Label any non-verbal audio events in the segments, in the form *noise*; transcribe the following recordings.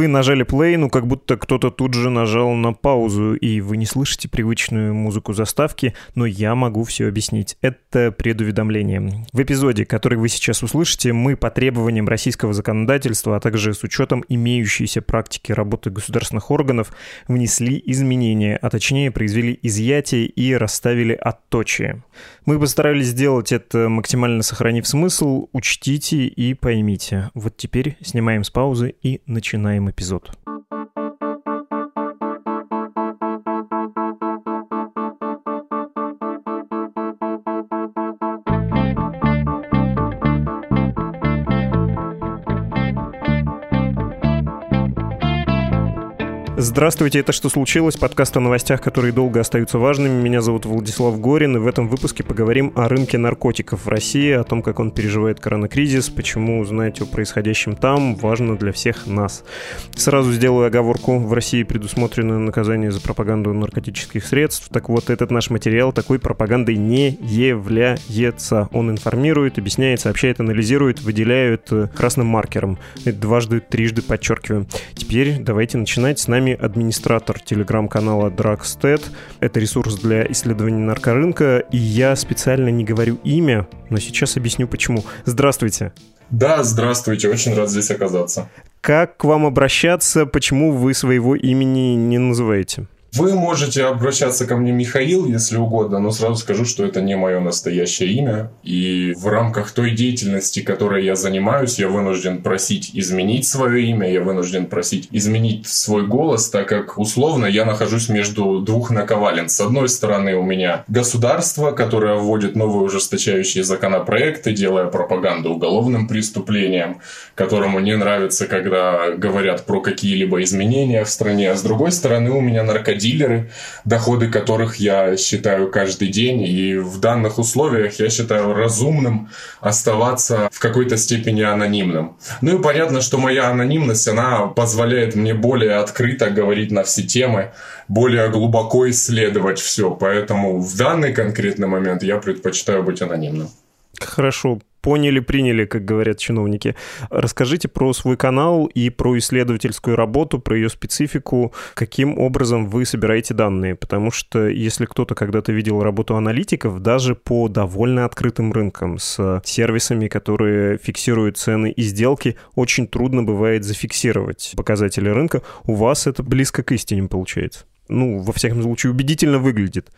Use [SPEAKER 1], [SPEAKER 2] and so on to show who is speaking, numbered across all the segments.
[SPEAKER 1] Вы нажали play, ну как будто кто-то тут же нажал на паузу, и вы не слышите привычную музыку заставки, но я могу все объяснить. Это предуведомление. В эпизоде, который вы сейчас услышите, мы по требованиям российского законодательства, а также с учетом имеющейся практики работы государственных органов, внесли изменения, а точнее произвели изъятие и расставили отточие. Мы постарались сделать это максимально сохранив смысл, учтите и поймите. Вот теперь снимаем с паузы и начинаем эпизод. Здравствуйте, это «Что случилось?» Подкаст о новостях, которые долго остаются важными. Меня зовут Владислав Горин, и в этом выпуске поговорим о рынке наркотиков в России, о том, как он переживает коронакризис, почему узнать о происходящем там важно для всех нас. Сразу сделаю оговорку. В России предусмотрено наказание за пропаганду наркотических средств. Так вот, этот наш материал такой пропагандой не является. Он информирует, объясняет, сообщает, анализирует, выделяет э, красным маркером. Дважды, трижды подчеркиваем. Теперь давайте начинать. С нами администратор телеграм-канала Drugstead. Это ресурс для исследования наркорынка, и я специально не говорю имя, но сейчас объясню почему. Здравствуйте.
[SPEAKER 2] Да, здравствуйте, очень рад здесь оказаться.
[SPEAKER 1] Как к вам обращаться, почему вы своего имени не называете?
[SPEAKER 2] Вы можете обращаться ко мне Михаил, если угодно, но сразу скажу, что это не мое настоящее имя. И в рамках той деятельности, которой я занимаюсь, я вынужден просить изменить свое имя, я вынужден просить изменить свой голос, так как условно я нахожусь между двух наковален. С одной стороны у меня государство, которое вводит новые ужесточающие законопроекты, делая пропаганду уголовным преступлениям, которому не нравится, когда говорят про какие-либо изменения в стране. А с другой стороны у меня наркотики дилеры, доходы которых я считаю каждый день. И в данных условиях я считаю разумным оставаться в какой-то степени анонимным. Ну и понятно, что моя анонимность, она позволяет мне более открыто говорить на все темы, более глубоко исследовать все. Поэтому в данный конкретный момент я предпочитаю быть анонимным.
[SPEAKER 1] Хорошо, поняли, приняли, как говорят чиновники. Расскажите про свой канал и про исследовательскую работу, про ее специфику, каким образом вы собираете данные, потому что если кто-то когда-то видел работу аналитиков, даже по довольно открытым рынкам с сервисами, которые фиксируют цены и сделки, очень трудно бывает зафиксировать показатели рынка. У вас это близко к истине получается. Ну, во всяком случае, убедительно выглядит.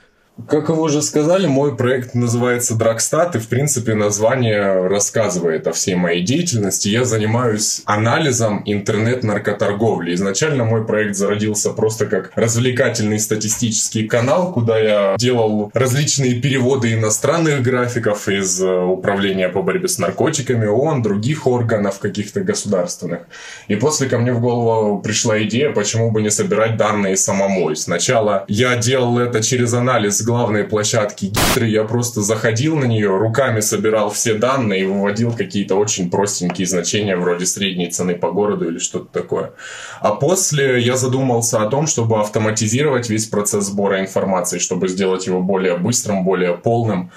[SPEAKER 2] Как вы уже сказали, мой проект называется Драгстат, и, в принципе, название рассказывает о всей моей деятельности. Я занимаюсь анализом интернет-наркоторговли. Изначально мой проект зародился просто как развлекательный статистический канал, куда я делал различные переводы иностранных графиков из э, Управления по борьбе с наркотиками, ООН, других органов каких-то государственных. И после ко мне в голову пришла идея, почему бы не собирать данные самому. И сначала я делал это через анализ главной площадки Гидры, я просто заходил на нее, руками собирал все данные и выводил какие-то очень простенькие значения вроде средней цены по городу или что-то такое. А после я задумался о том, чтобы автоматизировать весь процесс сбора информации, чтобы сделать его более быстрым, более полным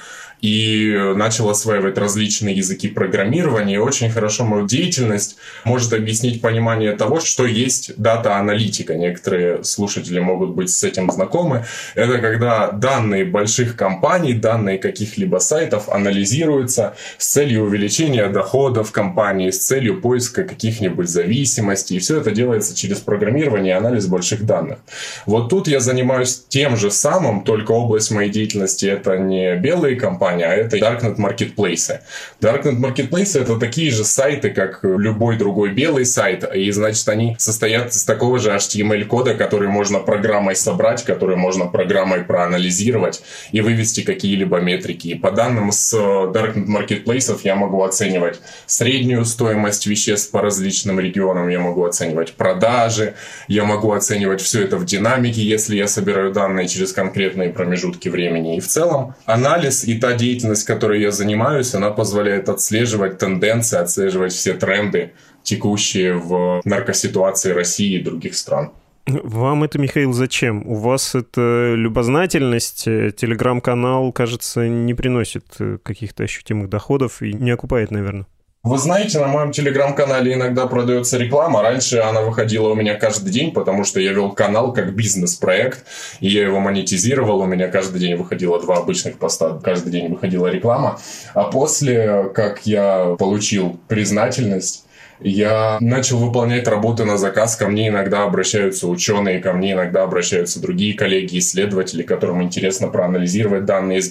[SPEAKER 2] и начал осваивать различные языки программирования. И очень хорошо мою деятельность может объяснить понимание того, что есть дата-аналитика. Некоторые слушатели могут быть с этим знакомы. Это когда данные больших компаний, данные каких-либо сайтов анализируются с целью увеличения доходов компании, с целью поиска каких-нибудь зависимостей. И все это делается через программирование и анализ больших данных. Вот тут я занимаюсь тем же самым, только область моей деятельности это не белые компании, а это Darknet Marketplace. Darknet Marketplace это такие же сайты, как любой другой белый сайт, и значит они состоят из такого же HTML-кода, который можно программой собрать, который можно программой проанализировать и вывести какие-либо метрики. И по данным с Darknet Marketplace я могу оценивать среднюю стоимость веществ по различным регионам, я могу оценивать продажи, я могу оценивать все это в динамике, если я собираю данные через конкретные промежутки времени. И в целом анализ и та деятельность, которой я занимаюсь, она позволяет отслеживать тенденции, отслеживать все тренды, текущие в наркоситуации России и других стран.
[SPEAKER 1] Вам это, Михаил, зачем? У вас это любознательность, телеграм-канал, кажется, не приносит каких-то ощутимых доходов и не окупает, наверное.
[SPEAKER 2] Вы знаете, на моем телеграм-канале иногда продается реклама. Раньше она выходила у меня каждый день, потому что я вел канал как бизнес-проект, и я его монетизировал. У меня каждый день выходило два обычных поста, каждый день выходила реклама. А после, как я получил признательность, я начал выполнять работы на заказ. Ко мне иногда обращаются ученые, ко мне иногда обращаются другие коллеги, исследователи, которым интересно проанализировать данные с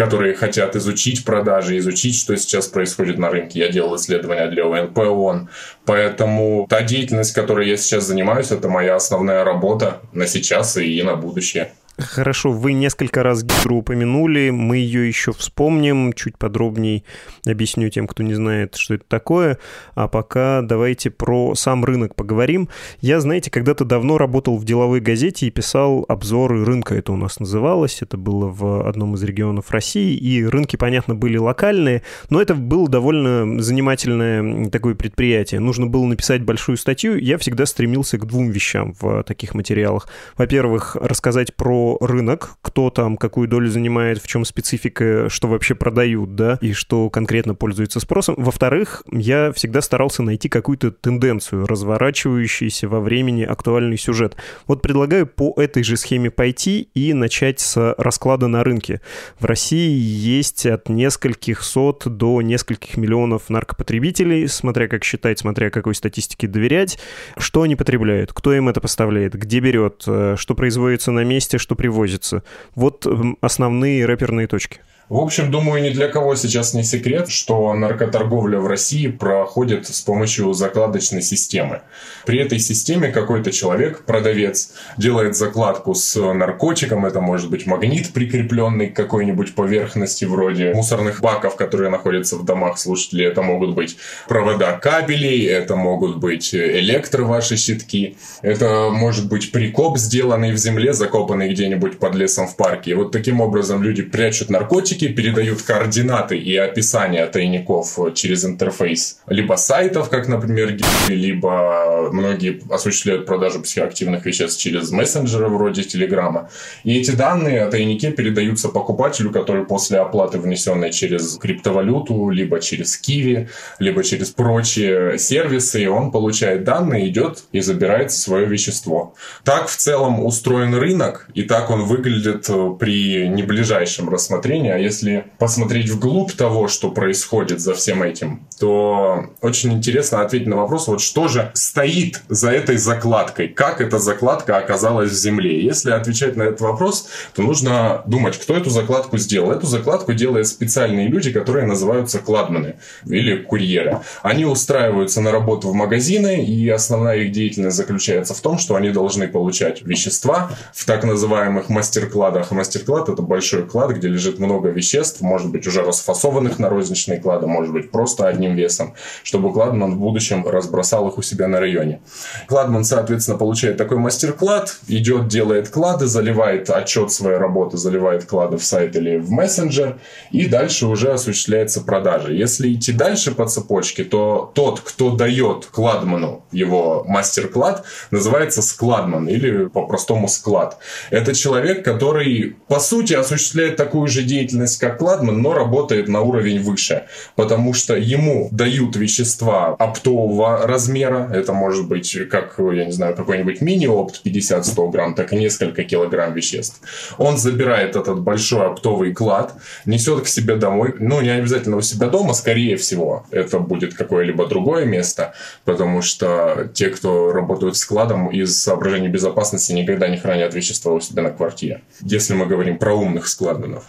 [SPEAKER 2] которые хотят изучить продажи, изучить, что сейчас происходит на рынке. Я делал исследования для ОНП ООН. Поэтому та деятельность, которой я сейчас занимаюсь, это моя основная работа на сейчас и на будущее.
[SPEAKER 1] Хорошо, вы несколько раз Гидру упомянули, мы ее еще вспомним, чуть подробнее объясню тем, кто не знает, что это такое. А пока давайте про сам рынок поговорим. Я, знаете, когда-то давно работал в деловой газете и писал обзоры рынка, это у нас называлось, это было в одном из регионов России, и рынки, понятно, были локальные, но это было довольно занимательное такое предприятие. Нужно было написать большую статью, я всегда стремился к двум вещам в таких материалах. Во-первых, рассказать про рынок, кто там какую долю занимает, в чем специфика, что вообще продают, да, и что конкретно пользуется спросом. Во-вторых, я всегда старался найти какую-то тенденцию, разворачивающуюся во времени актуальный сюжет. Вот предлагаю по этой же схеме пойти и начать с расклада на рынке. В России есть от нескольких сот до нескольких миллионов наркопотребителей, смотря как считать, смотря какой статистике доверять. Что они потребляют, кто им это поставляет, где берет, э, что производится на месте, что привозится. Вот основные рэперные точки.
[SPEAKER 2] В общем, думаю, ни для кого сейчас не секрет, что наркоторговля в России проходит с помощью закладочной системы. При этой системе какой-то человек, продавец, делает закладку с наркотиком, это может быть магнит, прикрепленный к какой-нибудь поверхности вроде мусорных баков, которые находятся в домах слушателей, это могут быть провода кабелей, это могут быть электро ваши щитки, это может быть прикоп, сделанный в земле, закопанный где-нибудь под лесом в парке. И вот таким образом люди прячут наркотики, разработчики передают координаты и описание тайников через интерфейс либо сайтов, как, например, либо многие осуществляют продажу психоактивных веществ через мессенджеры вроде Телеграма. И эти данные о тайнике передаются покупателю, который после оплаты, внесенной через криптовалюту, либо через Киви, либо через прочие сервисы, он получает данные, идет и забирает свое вещество. Так в целом устроен рынок, и так он выглядит при неближайшем рассмотрении. А если посмотреть вглубь того, что происходит за всем этим, то очень интересно ответить на вопрос, вот что же стоит за этой закладкой, как эта закладка оказалась в земле. Если отвечать на этот вопрос, то нужно думать, кто эту закладку сделал. Эту закладку делают специальные люди, которые называются кладманы или курьеры. Они устраиваются на работу в магазины, и основная их деятельность заключается в том, что они должны получать вещества в так называемых мастер-кладах. Мастер-клад — это большой клад, где лежит много веществ, может быть, уже расфасованных на розничные клады, может быть, просто одним весом, чтобы Кладман в будущем разбросал их у себя на районе. Кладман, соответственно, получает такой мастер-клад, идет, делает клады, заливает отчет своей работы, заливает клады в сайт или в мессенджер, и дальше уже осуществляется продажа. Если идти дальше по цепочке, то тот, кто дает Кладману его мастер-клад, называется складман или по-простому склад. Это человек, который, по сути, осуществляет такую же деятельность, деятельность как Кладман, но работает на уровень выше, потому что ему дают вещества оптового размера, это может быть как, я не знаю, какой-нибудь мини-опт 50-100 грамм, так и несколько килограмм веществ. Он забирает этот большой оптовый клад, несет к себе домой, ну, не обязательно у себя дома, скорее всего, это будет какое-либо другое место, потому что те, кто работают с складом, из соображений безопасности никогда не хранят вещества у себя на квартире. Если мы говорим про умных складменов.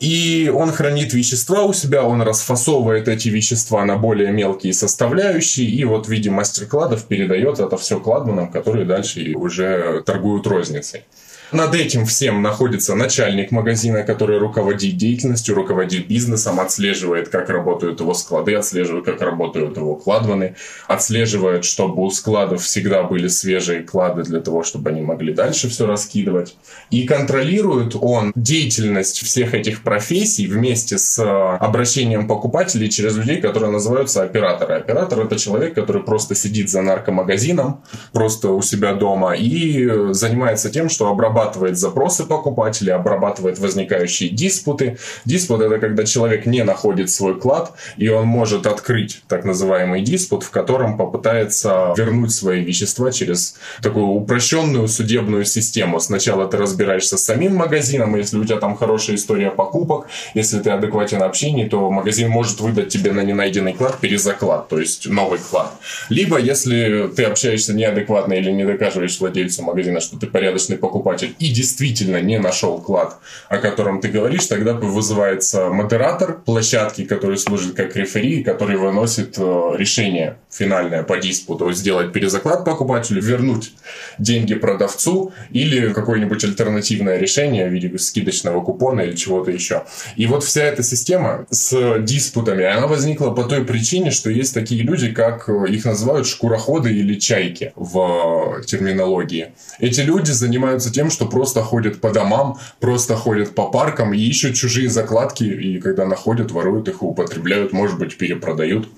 [SPEAKER 2] И он хранит вещества у себя, он расфасовывает эти вещества на более мелкие составляющие, и вот в виде мастер-кладов передает это все кладманам, которые дальше уже торгуют розницей. Над этим всем находится начальник магазина, который руководит деятельностью, руководит бизнесом, отслеживает, как работают его склады, отслеживает, как работают его кладваны, отслеживает, чтобы у складов всегда были свежие клады для того, чтобы они могли дальше все раскидывать. И контролирует он деятельность всех этих профессий вместе с э, обращением покупателей через людей, которые называются операторы. Оператор — это человек, который просто сидит за наркомагазином, просто у себя дома и занимается тем, что обрабатывает обрабатывает запросы покупателей, обрабатывает возникающие диспуты. Диспут — это когда человек не находит свой клад, и он может открыть так называемый диспут, в котором попытается вернуть свои вещества через такую упрощенную судебную систему. Сначала ты разбираешься с самим магазином, если у тебя там хорошая история покупок, если ты адекватен общении, то магазин может выдать тебе на ненайденный клад перезаклад, то есть новый клад. Либо, если ты общаешься неадекватно или не доказываешь владельцу магазина, что ты порядочный покупатель и действительно не нашел клад, о котором ты говоришь, тогда вызывается модератор площадки, который служит как рефери, который выносит э, решение финальное по диспуту, сделать перезаклад покупателю, вернуть деньги продавцу или какое-нибудь альтернативное решение в виде скидочного купона или чего-то еще. И вот вся эта система с диспутами, она возникла по той причине, что есть такие люди, как э, их называют шкуроходы или чайки в терминологии. Эти люди занимаются тем, что просто ходят по домам, просто ходят по паркам и ищут чужие закладки, и когда находят, воруют их, употребляют, может быть, перепродают.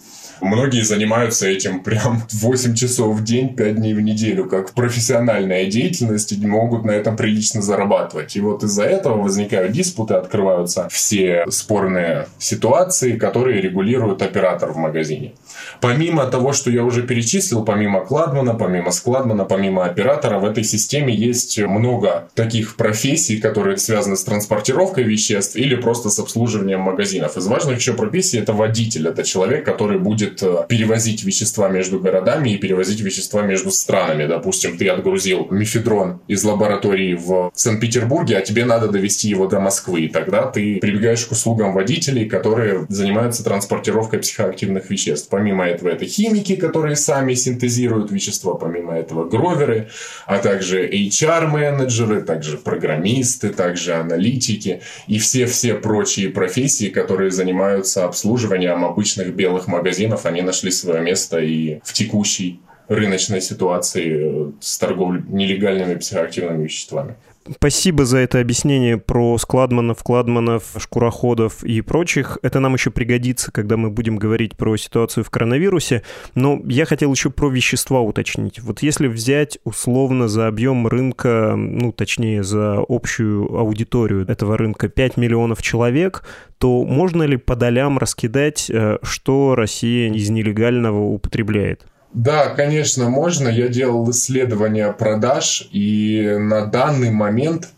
[SPEAKER 2] Многие занимаются этим прям *laughs* 8 часов в день, 5 дней в неделю, как профессиональная деятельность, и могут на этом прилично зарабатывать. И вот из-за этого возникают диспуты, открываются все спорные ситуации, которые регулирует оператор в магазине. Помимо того, что я уже перечислил, помимо Кладмана, помимо Складмана, помимо оператора, в этой системе есть много таких профессий, которые связаны с транспортировкой веществ или просто с обслуживанием магазинов. Из важных еще профессий это водитель, это человек, который будет будет э, перевозить вещества между городами и перевозить вещества между странами. Допустим, ты отгрузил мифедрон из лаборатории в Санкт-Петербурге, а тебе надо довести его до Москвы. И тогда ты прибегаешь к услугам водителей, которые занимаются транспортировкой психоактивных веществ. Помимо этого, это химики, которые сами синтезируют вещества. Помимо этого, гроверы, а также HR-менеджеры, также программисты, также аналитики и все-все прочие профессии, которые занимаются обслуживанием обычных белых магазинов они нашли свое место и в текущей рыночной ситуации э, с торговлей нелегальными психоактивными веществами.
[SPEAKER 1] Спасибо за это объяснение про складманов, кладманов, шкуроходов и прочих. Это нам еще пригодится, когда мы будем говорить про ситуацию в коронавирусе. Но я хотел еще про вещества уточнить. Вот если взять условно за объем рынка, ну, точнее, за общую аудиторию этого рынка 5 миллионов человек, то можно ли по долям раскидать, э, что Россия из нелегального употребляет?
[SPEAKER 2] Да, конечно, можно. Я делал исследование продаж, и на данный момент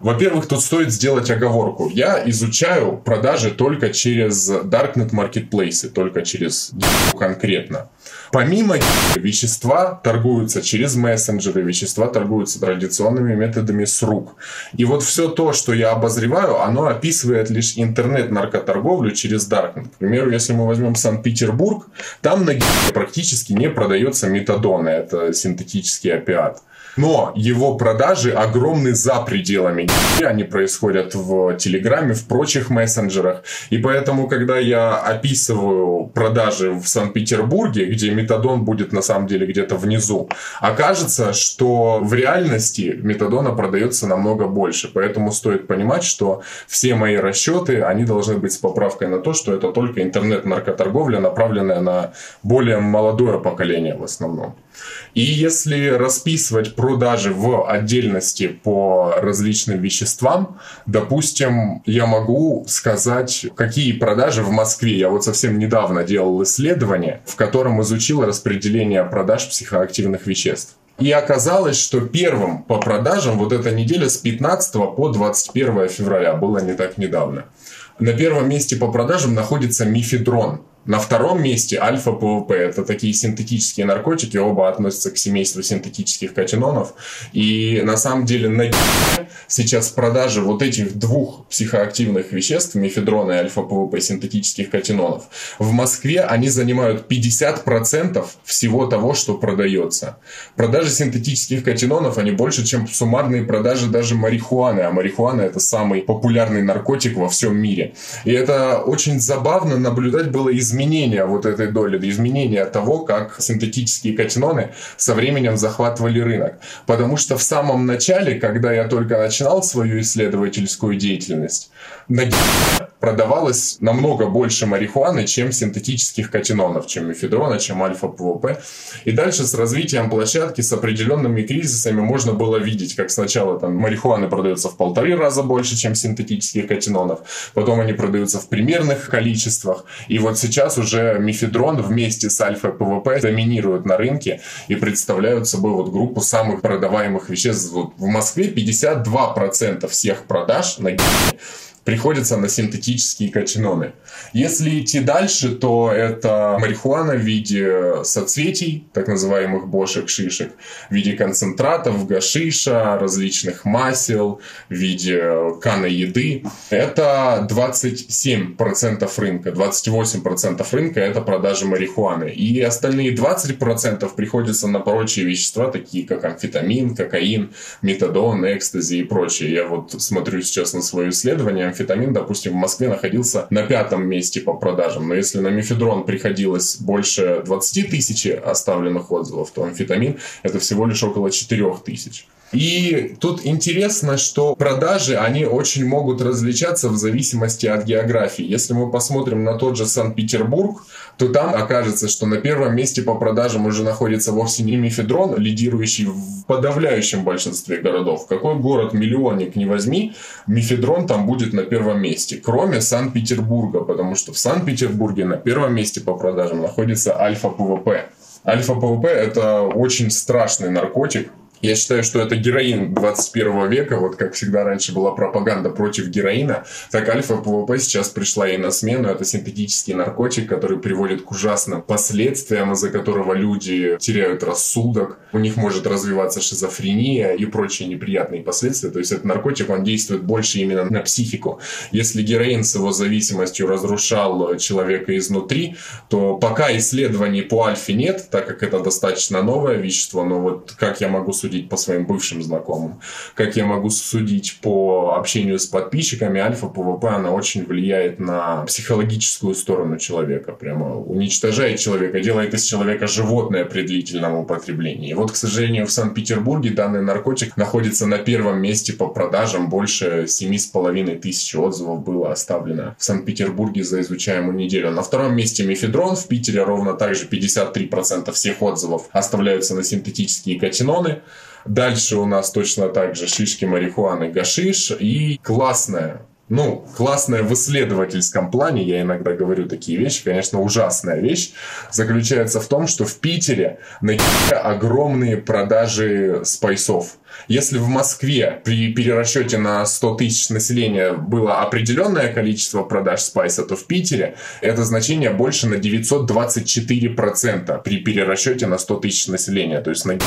[SPEAKER 2] во-первых, тут стоит сделать оговорку. Я изучаю продажи только через Darknet Marketplace, только через конкретно. Помимо вещества торгуются через мессенджеры, вещества торгуются традиционными методами с рук. И вот все то, что я обозреваю, оно описывает лишь интернет-наркоторговлю через Darknet. К примеру, если мы возьмем Санкт-Петербург, там на практически не продается метадон, это синтетический опиат. Но его продажи огромны за пределами. Они происходят в Телеграме, в прочих мессенджерах. И поэтому, когда я описываю продажи в Санкт-Петербурге, где метадон будет на самом деле где-то внизу, окажется, что в реальности метадона продается намного больше. Поэтому стоит понимать, что все мои расчеты, они должны быть с поправкой на то, что это только интернет-наркоторговля, направленная на более молодое поколение в основном. И если расписывать продажи в отдельности по различным веществам, допустим, я могу сказать, какие продажи в Москве. Я вот совсем недавно делал исследование, в котором изучил распределение продаж психоактивных веществ. И оказалось, что первым по продажам вот эта неделя с 15 по 21 февраля было не так недавно. На первом месте по продажам находится мефедрон. На втором месте альфа-ПВП. Это такие синтетические наркотики, оба относятся к семейству синтетических катинонов. И на самом деле на сейчас продажи вот этих двух психоактивных веществ, мефедрона и альфа-ПВП синтетических катинонов, в Москве они занимают 50% всего того, что продается. Продажи синтетических катинонов, они больше, чем суммарные продажи даже марихуаны. А марихуана это самый популярный наркотик во всем мире. И это очень забавно наблюдать было из изменения вот этой доли, изменения того, как синтетические катиноны со временем захватывали рынок. Потому что в самом начале, когда я только начинал свою исследовательскую деятельность, на продавалось намного больше марихуаны, чем синтетических катинонов, чем мефедрона, чем альфа-ПВП. И дальше с развитием площадки, с определенными кризисами можно было видеть, как сначала там марихуаны продаются в полторы раза больше, чем синтетических катинонов, потом они продаются в примерных количествах. И вот сейчас уже мефедрон вместе с альфа-ПВП доминируют на рынке и представляют собой вот группу самых продаваемых веществ. Вот в Москве 52% всех продаж на приходится на синтетические катиноны. Если идти дальше, то это марихуана в виде соцветий, так называемых бошек, шишек, в виде концентратов, гашиша, различных масел, в виде кана еды. Это 27% рынка. 28% рынка это продажи марихуаны. И остальные 20% приходится на прочие вещества, такие как амфетамин, кокаин, метадон, экстази и прочее. Я вот смотрю сейчас на свое исследование амфетамин, допустим, в Москве находился на пятом месте по продажам. Но если на мефедрон приходилось больше 20 тысяч оставленных отзывов, то амфетамин это всего лишь около 4 тысяч. И тут интересно, что продажи, они очень могут различаться в зависимости от географии. Если мы посмотрим на тот же Санкт-Петербург, то там окажется, что на первом месте по продажам уже находится вовсе не мифедрон, лидирующий в подавляющем большинстве городов. Какой город-миллионник не возьми, мифедрон там будет на первом месте, кроме Санкт-Петербурга, потому что в Санкт-Петербурге на первом месте по продажам находится альфа-ПВП. Альфа-ПВП – это очень страшный наркотик, я считаю, что это героин 21 века. Вот как всегда раньше была пропаганда против героина, так альфа-ПВП сейчас пришла и на смену. Это синтетический наркотик, который приводит к ужасным последствиям, из-за которого люди теряют рассудок. У них может развиваться шизофрения и прочие неприятные последствия. То есть этот наркотик, он действует больше именно на психику. Если героин с его зависимостью разрушал человека изнутри, то пока исследований по альфе нет, так как это достаточно новое вещество, но вот как я могу судить судить по своим бывшим знакомым. Как я могу судить по общению с подписчиками, альфа-ПВП, она очень влияет на психологическую сторону человека. Прямо уничтожает человека, делает из человека животное при длительном употреблении. И вот, к сожалению, в Санкт-Петербурге данный наркотик находится на первом месте по продажам. Больше 7,5 тысяч отзывов было оставлено в Санкт-Петербурге за изучаемую неделю. На втором месте мефедрон. В Питере ровно также 53% всех отзывов оставляются на синтетические катиноны. Дальше у нас точно так же шишки марихуаны, гашиш и классная ну, классная в исследовательском плане, я иногда говорю такие вещи, конечно, ужасная вещь, заключается в том, что в Питере на огромные продажи спайсов. Если в Москве при перерасчете на 100 тысяч населения было определенное количество продаж спайса, то в Питере это значение больше на 924% при перерасчете на 100 тысяч населения. То есть на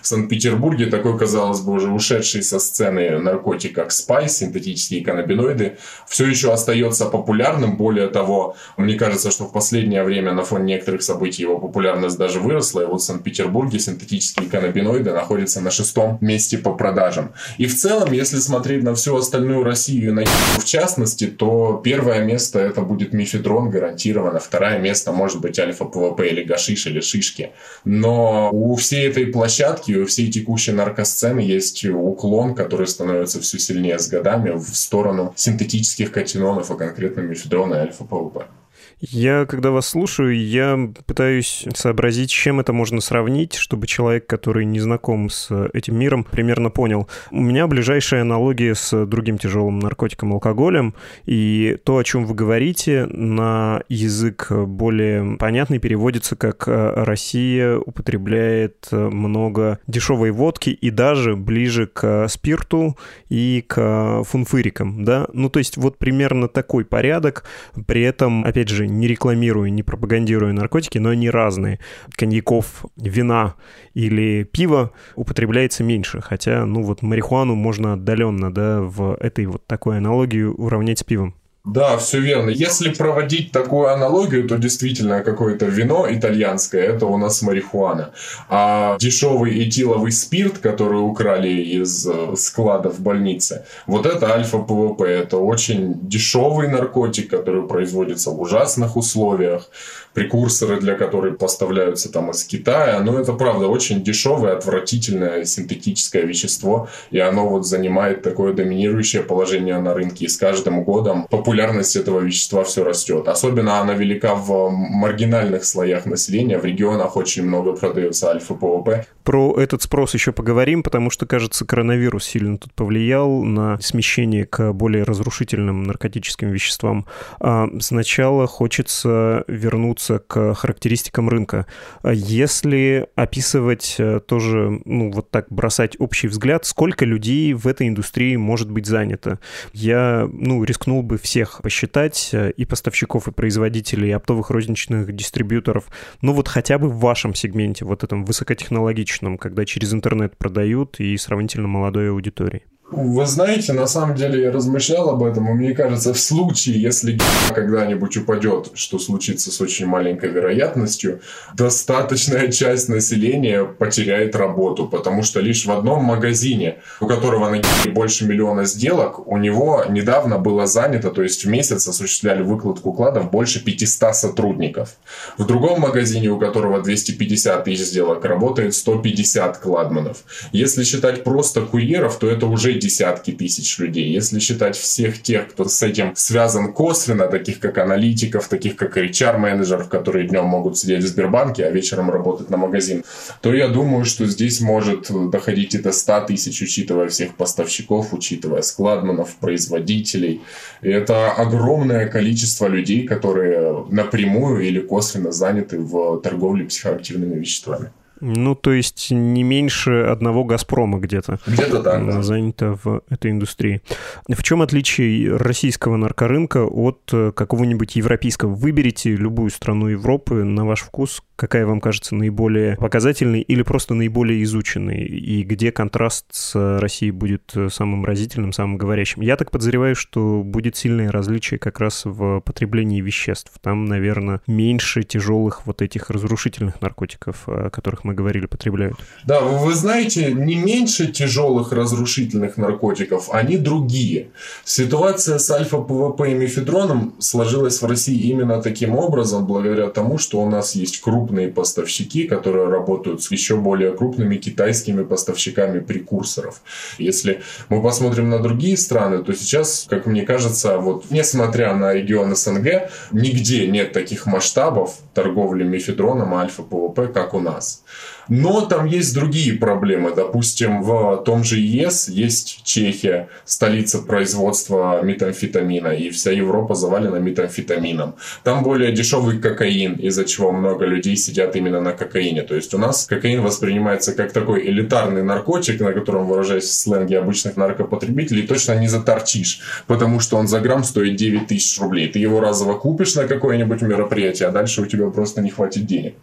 [SPEAKER 2] в Санкт-Петербурге такой, казалось бы, уже ушедший со сцены наркотик, как спайс, синтетические каннабиноиды, все еще остается популярным. Более того, мне кажется, что в последнее время на фоне некоторых событий его популярность даже выросла. И вот в Санкт-Петербурге синтетические каннабиноиды находятся на шестом месте месте по продажам. И в целом, если смотреть на всю остальную Россию, на в частности, то первое место это будет мефедрон гарантированно, второе место может быть альфа-ПВП или гашиш или шишки. Но у всей этой площадки, у всей текущей наркосцены есть уклон, который становится все сильнее с годами в сторону синтетических катинонов, а конкретно мифедрона и альфа-ПВП.
[SPEAKER 1] Я, когда вас слушаю, я пытаюсь сообразить, чем это можно сравнить, чтобы человек, который не знаком с этим миром, примерно понял. У меня ближайшая аналогия с другим тяжелым наркотиком, алкоголем, и то, о чем вы говорите, на язык более понятный переводится как «Россия употребляет много дешевой водки и даже ближе к спирту и к фунфырикам», да? Ну, то есть вот примерно такой порядок, при этом, опять же, не рекламирую, не пропагандирую наркотики, но они разные. Коньяков, вина или пива употребляется меньше, хотя, ну вот, марихуану можно отдаленно, да, в этой вот такой аналогии уравнять с пивом.
[SPEAKER 2] Да, все верно. Если проводить такую аналогию, то действительно какое-то вино итальянское, это у нас марихуана. А дешевый этиловый спирт, который украли из э, склада в больнице, вот это альфа-ПВП. Это очень дешевый наркотик, который производится в ужасных условиях прекурсоры для которых поставляются там из Китая. Но это правда очень дешевое, отвратительное синтетическое вещество, и оно вот занимает такое доминирующее положение на рынке. И с каждым годом популярность этого вещества все растет. Особенно она велика в маргинальных слоях населения. В регионах очень много продается альфа-ПВП.
[SPEAKER 1] Про этот спрос еще поговорим, потому что, кажется, коронавирус сильно тут повлиял на смещение к более разрушительным наркотическим веществам. А сначала хочется вернуться вернуться к характеристикам рынка. Если описывать э, тоже, ну, вот так бросать общий взгляд, сколько людей в этой индустрии может быть занято? Я, ну, рискнул бы всех посчитать, э, и поставщиков, и производителей, и оптовых розничных дистрибьюторов, ну, вот хотя бы в вашем сегменте, вот этом высокотехнологичном, когда через интернет продают и сравнительно молодой аудитории.
[SPEAKER 2] Вы знаете, на самом деле я размышлял об этом, и мне кажется, в случае, если когда-нибудь упадет, что случится с очень маленькой вероятностью, достаточная часть населения потеряет работу, потому что лишь в одном магазине, у которого на больше миллиона сделок, у него недавно было занято, то есть в месяц осуществляли выкладку кладов больше 500 сотрудников. В другом магазине, у которого 250 тысяч сделок, работает 150 кладманов. Если считать просто курьеров, то это уже десятки тысяч людей. Если считать всех тех, кто с этим связан косвенно, таких как аналитиков, таких как HR-менеджеров, которые днем могут сидеть в Сбербанке, а вечером работать на магазин, то я думаю, что здесь может доходить и до 100 тысяч, учитывая всех поставщиков, учитывая складманов, производителей. И это огромное количество людей, которые напрямую или косвенно заняты в торговле психоактивными веществами.
[SPEAKER 1] Ну, то есть не меньше одного «Газпрома» где-то.
[SPEAKER 2] Где-то так, да.
[SPEAKER 1] Занято в этой индустрии. В чем отличие российского наркорынка от э, какого-нибудь европейского? Выберите любую страну Европы на ваш вкус, какая вам кажется наиболее показательной или просто наиболее изученной, и где контраст с Россией будет э, самым разительным, самым говорящим. Я так подозреваю, что будет сильное различие как раз в потреблении веществ. Там, наверное, меньше тяжелых вот этих разрушительных наркотиков, о которых мы говорили, потребляют.
[SPEAKER 2] Да, вы знаете, не меньше тяжелых разрушительных наркотиков, они другие. Ситуация с альфа-ПВП и мефедроном сложилась в России именно таким образом, благодаря тому, что у нас есть крупные поставщики, которые работают с еще более крупными китайскими поставщиками прекурсоров. Если мы посмотрим на другие страны, то сейчас, как мне кажется, вот несмотря на регион СНГ, нигде нет таких масштабов торговли мефедроном и альфа-ПВП, как у нас. Но там есть другие проблемы. Допустим, в том же ЕС есть Чехия, столица производства метамфетамина, и вся Европа завалена метамфетамином. Там более дешевый кокаин, из-за чего много людей сидят именно на кокаине. То есть у нас кокаин воспринимается как такой элитарный наркотик, на котором, выражаясь в сленге обычных наркопотребителей, точно не заторчишь, потому что он за грамм стоит 9 тысяч рублей. Ты его разово купишь на какое-нибудь мероприятие, а дальше у тебя просто не хватит денег.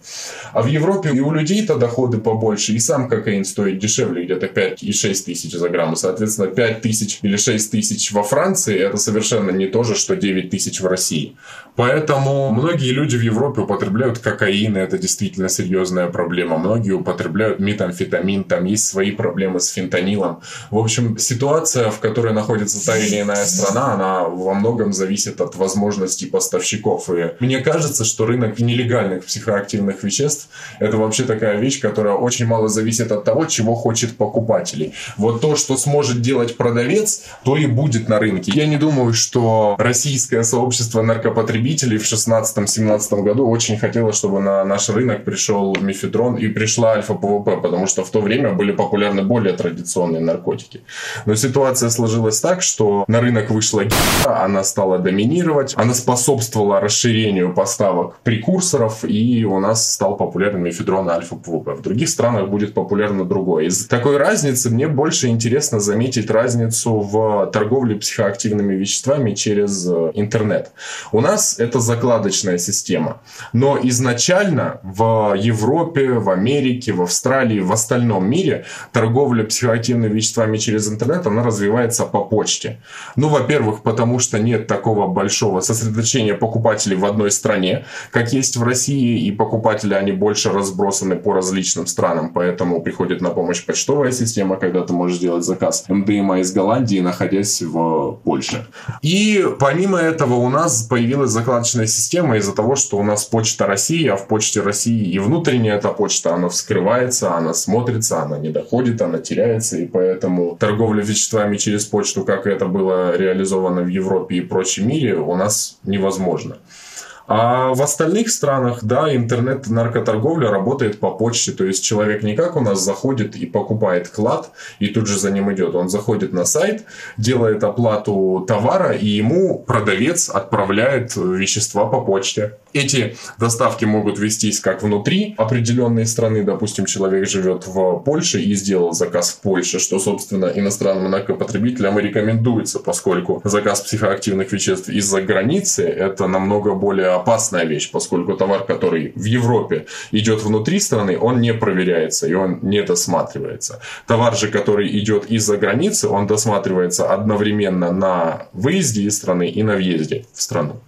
[SPEAKER 2] А в Европе и у людей тогда доходы побольше, и сам кокаин стоит дешевле, где-то 5 и 6 тысяч за грамм. Соответственно, 5 тысяч или 6 тысяч во Франции – это совершенно не то же, что 9 тысяч в России. Поэтому многие люди в Европе употребляют кокаин, и это действительно серьезная проблема. Многие употребляют метамфетамин, там есть свои проблемы с фентанилом. В общем, ситуация, в которой находится та или иная страна, она во многом зависит от возможностей поставщиков. И мне кажется, что рынок нелегальных психоактивных веществ – это вообще такая вещь, которая очень мало зависит от того, чего хочет покупателей. Вот то, что сможет делать продавец, то и будет на рынке. Я не думаю, что российское сообщество наркопотребителей в 16-17 году очень хотело, чтобы на наш рынок пришел мефедрон и пришла альфа-ПВП, потому что в то время были популярны более традиционные наркотики. Но ситуация сложилась так, что на рынок вышла Гидра, она стала доминировать, она способствовала расширению поставок прекурсоров, и у нас стал популярен мефедрон и альфа-ПВП. Другое. В других странах будет популярно другое. Из такой разницы мне больше интересно заметить разницу в торговле психоактивными веществами через э, интернет. У нас это закладочная система. Но изначально в Европе, в Америке, в Австралии, в остальном мире торговля психоактивными веществами через интернет, она развивается по почте. Ну, во-первых, потому что нет такого большого сосредоточения покупателей в одной стране, как есть в России, и покупатели, они больше разбросаны по различным странам, поэтому приходит на помощь почтовая система, когда ты можешь сделать заказ МДМА из Голландии, находясь в Польше. И помимо этого у нас появилась закладочная система из-за того, что у нас почта России, а в почте России и внутренняя эта почта, она вскрывается, она смотрится, она не доходит, она теряется, и поэтому торговля веществами через почту, как это было реализовано в Европе и прочем мире, у нас невозможно. А в остальных странах, да, интернет-наркоторговля работает по почте. То есть человек не как у нас заходит и покупает клад, и тут же за ним идет. Он заходит на сайт, делает оплату товара, и ему продавец отправляет вещества по почте. Эти доставки могут вестись как внутри определенной страны. Допустим, человек живет в Польше и сделал заказ в Польше, что, собственно, иностранным наркопотребителям и рекомендуется, поскольку заказ психоактивных веществ из-за границы – это намного более опасная вещь, поскольку товар, который в Европе идет внутри страны, он не проверяется и он не досматривается. Товар же, который идет из-за границы, он досматривается одновременно на выезде из страны и на въезде в страну.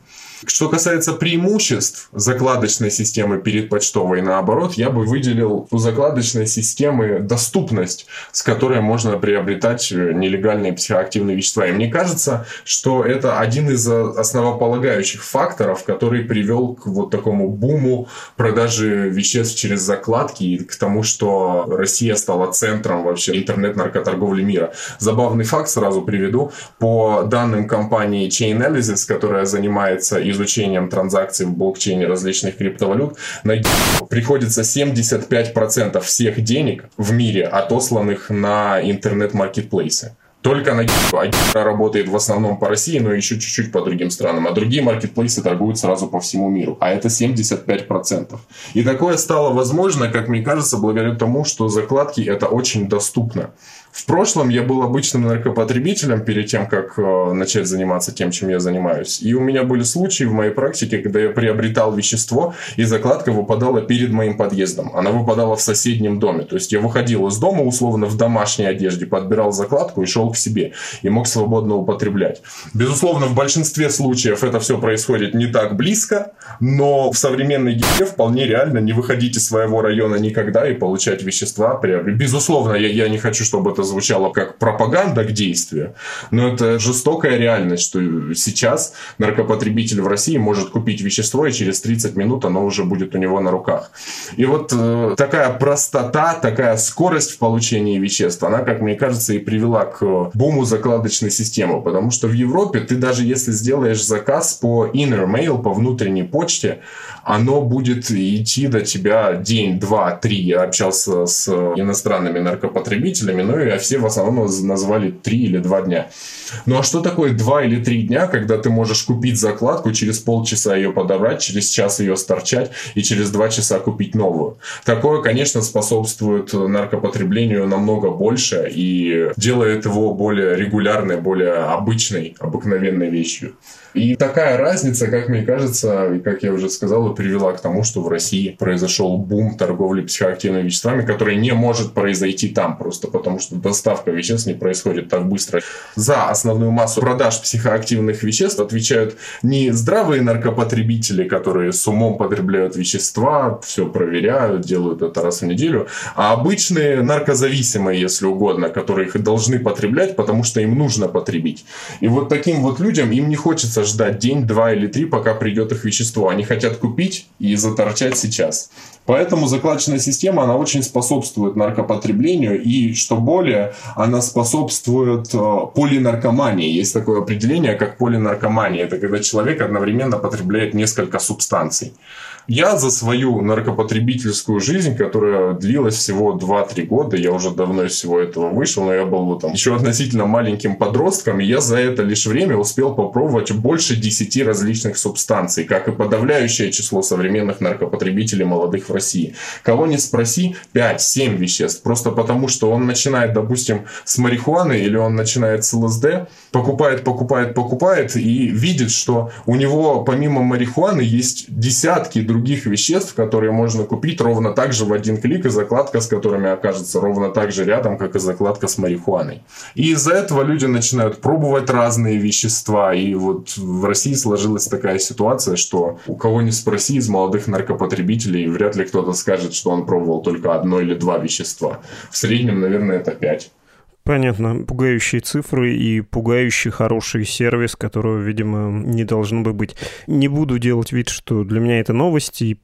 [SPEAKER 2] Что касается преимуществ закладочной системы перед почтовой, наоборот, я бы выделил у закладочной системы доступность, с которой можно приобретать нелегальные психоактивные вещества. И мне кажется, что это один из основополагающих факторов, который привел к вот такому буму продажи веществ через закладки и к тому, что Россия стала центром вообще интернет-наркоторговли мира. Забавный факт сразу приведу. По данным компании Chainalysis, которая занимается изучением транзакций в блокчейне различных криптовалют, на приходится 75% всех денег в мире отосланных на интернет-маркетплейсы. Только на а работает в основном по России, но еще чуть-чуть по другим странам. А другие маркетплейсы торгуют сразу по всему миру. А это 75%. И такое стало возможно, как мне кажется, благодаря тому, что закладки это очень доступно. В прошлом я был обычным наркопотребителем перед тем, как э, начать заниматься тем, чем я занимаюсь. И у меня были случаи в моей практике, когда я приобретал вещество, и закладка выпадала перед моим подъездом. Она выпадала в соседнем доме. То есть я выходил из дома, условно, в домашней одежде, подбирал закладку и шел к себе. И мог свободно употреблять. Безусловно, в большинстве случаев это все происходит не так близко, но в современной гибре вполне реально не выходить из своего района никогда и получать вещества. Безусловно, я, я не хочу, чтобы это звучало как пропаганда к действию, но это жестокая реальность, что сейчас наркопотребитель в России может купить вещество, и через 30 минут оно уже будет у него на руках. И вот э, такая простота, такая скорость в получении веществ, она, как мне кажется, и привела к буму закладочной системы, потому что в Европе ты даже если сделаешь заказ по inner mail, по внутренней почте, оно будет идти до тебя день, два, три. Я общался с иностранными наркопотребителями, ну и все в основном назвали три или два дня. Ну а что такое два или три дня, когда ты можешь купить закладку, через полчаса ее подобрать, через час ее сторчать и через два часа купить новую? Такое, конечно, способствует наркопотреблению намного больше и делает его более регулярной, более обычной, обыкновенной вещью. И такая разница, как мне кажется, и как я уже сказал, привела к тому, что в России произошел бум торговли психоактивными веществами, который не может произойти там, просто потому что доставка веществ не происходит так быстро. За основную массу продаж психоактивных веществ отвечают не здравые наркопотребители, которые с умом потребляют вещества, все проверяют, делают это раз в неделю, а обычные наркозависимые, если угодно, которые их должны потреблять, потому что им нужно потребить. И вот таким вот людям им не хочется ждать день, два или три, пока придет их вещество. Они хотят купить и заторчать сейчас. Поэтому закладочная система, она очень способствует наркопотреблению, и, что более, она способствует э, полинаркомании. Есть такое определение, как полинаркомания. Это когда человек одновременно потребляет несколько субстанций. Я за свою наркопотребительскую жизнь, которая длилась всего 2-3 года, я уже давно из всего этого вышел, но я был там еще относительно маленьким подростком, и я за это лишь время успел попробовать больше 10 различных субстанций, как и подавляющее число современных наркопотребителей молодых в России. Кого не спроси, 5-7 веществ. Просто потому, что он начинает, допустим, с марихуаны или он начинает с ЛСД, покупает, покупает, покупает и видит, что у него помимо марихуаны есть десятки других веществ, которые можно купить ровно так же в один клик, и закладка с которыми окажется ровно так же рядом, как и закладка с марихуаной. И из-за этого люди начинают пробовать разные вещества. И вот в России сложилась такая ситуация, что у кого не спроси из молодых наркопотребителей, вряд ли кто-то скажет, что он пробовал только одно или два вещества. В среднем, наверное, это пять.
[SPEAKER 1] Понятно. Пугающие цифры и пугающий хороший сервис, которого, видимо, не должно бы быть. Не буду делать вид, что для меня это новости,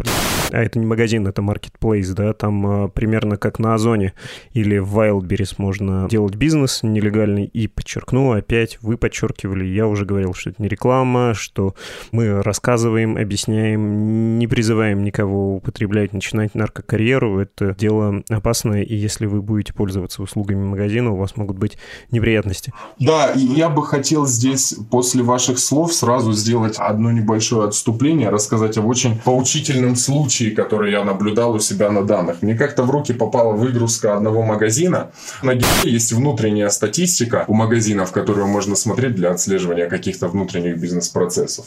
[SPEAKER 1] а это не магазин, это marketplace, да, там а, примерно как на Озоне или в Wildberries можно делать бизнес нелегальный. И подчеркну, опять вы подчеркивали, я уже говорил, что это не реклама, что мы рассказываем, объясняем, не призываем никого употреблять, начинать наркокарьеру. Это дело опасное, и если вы будете пользоваться услугами магазина, у вас вас могут быть неприятности.
[SPEAKER 2] Да, и я бы хотел здесь после ваших слов сразу сделать одно небольшое отступление, рассказать об очень поучительном случае, который я наблюдал у себя на данных. Мне как-то в руки попала выгрузка одного магазина. На ГИА есть внутренняя статистика у магазинов, которую можно смотреть для отслеживания каких-то внутренних бизнес-процессов.